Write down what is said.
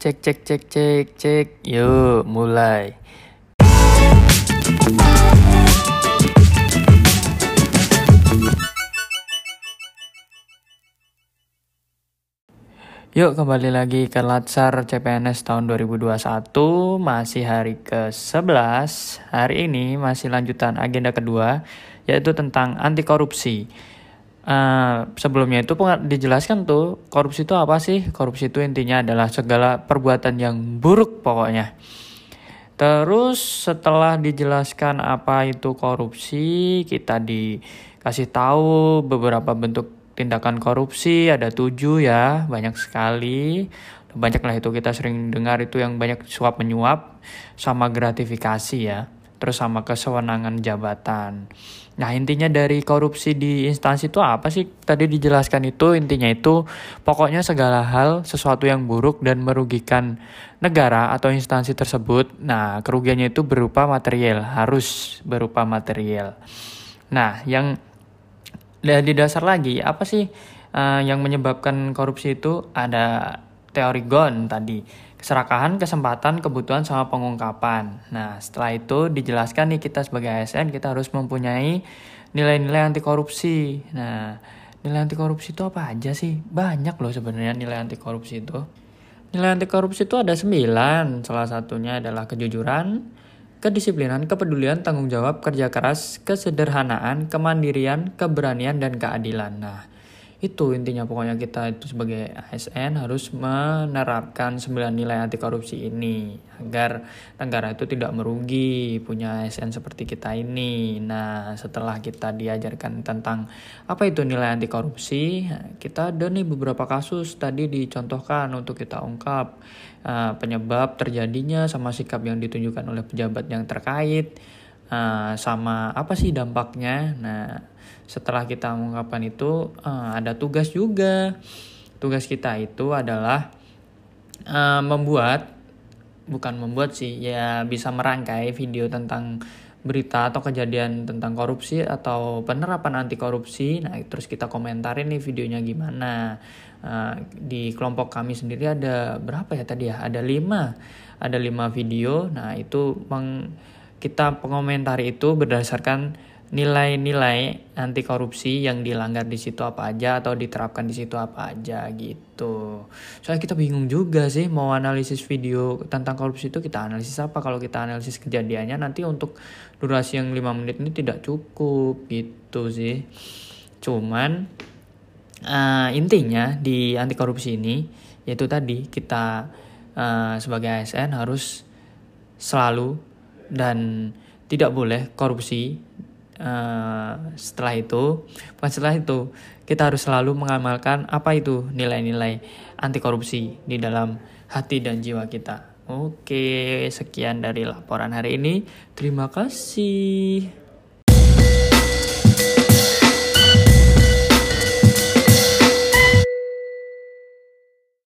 Cek cek cek cek cek. Yuk, mulai. Yuk kembali lagi ke Latsar CPNS tahun 2021 Masih hari ke-11 Hari ini masih lanjutan agenda kedua Yaitu tentang anti korupsi uh, Sebelumnya itu dijelaskan tuh Korupsi itu apa sih? Korupsi itu intinya adalah segala perbuatan yang buruk pokoknya. Terus setelah dijelaskan apa itu korupsi Kita dikasih tahu beberapa bentuk tindakan korupsi ada tujuh ya banyak sekali. Banyak lah itu kita sering dengar itu yang banyak suap menyuap sama gratifikasi ya terus sama kesewenangan jabatan. Nah intinya dari korupsi di instansi itu apa sih? Tadi dijelaskan itu intinya itu pokoknya segala hal sesuatu yang buruk dan merugikan negara atau instansi tersebut. Nah kerugiannya itu berupa material harus berupa material. Nah yang dan di dasar lagi apa sih uh, yang menyebabkan korupsi itu? Ada teori GON tadi keserakahan, kesempatan, kebutuhan sama pengungkapan. Nah, setelah itu dijelaskan nih kita sebagai ASN kita harus mempunyai nilai-nilai anti korupsi. Nah, nilai anti korupsi itu apa aja sih? Banyak loh sebenarnya nilai anti korupsi itu. Nilai anti korupsi itu ada sembilan. Salah satunya adalah kejujuran, kedisiplinan, kepedulian, tanggung jawab, kerja keras, kesederhanaan, kemandirian, keberanian, dan keadilan. Nah, itu intinya pokoknya kita itu sebagai ASN harus menerapkan 9 nilai anti korupsi ini agar negara itu tidak merugi punya ASN seperti kita ini. Nah, setelah kita diajarkan tentang apa itu nilai anti korupsi, kita ada nih beberapa kasus tadi dicontohkan untuk kita ungkap uh, penyebab terjadinya sama sikap yang ditunjukkan oleh pejabat yang terkait uh, sama apa sih dampaknya. Nah, setelah kita mengungkapkan itu uh, ada tugas juga. Tugas kita itu adalah uh, membuat bukan membuat sih ya bisa merangkai video tentang berita atau kejadian tentang korupsi atau penerapan anti korupsi nah terus kita komentarin nih videonya gimana. Uh, di kelompok kami sendiri ada berapa ya tadi ya? Ada lima. Ada lima video. Nah itu meng, kita pengomentari itu berdasarkan nilai-nilai anti korupsi yang dilanggar di situ apa aja atau diterapkan di situ apa aja gitu. Soalnya kita bingung juga sih mau analisis video tentang korupsi itu kita analisis apa kalau kita analisis kejadiannya nanti untuk durasi yang 5 menit ini tidak cukup gitu sih. Cuman uh, intinya di anti korupsi ini yaitu tadi kita uh, sebagai ASN harus selalu dan tidak boleh korupsi Eh, setelah itu, bukan setelah itu, kita harus selalu mengamalkan apa itu nilai-nilai anti korupsi di dalam hati dan jiwa kita. Oke, sekian dari laporan hari ini. Terima kasih.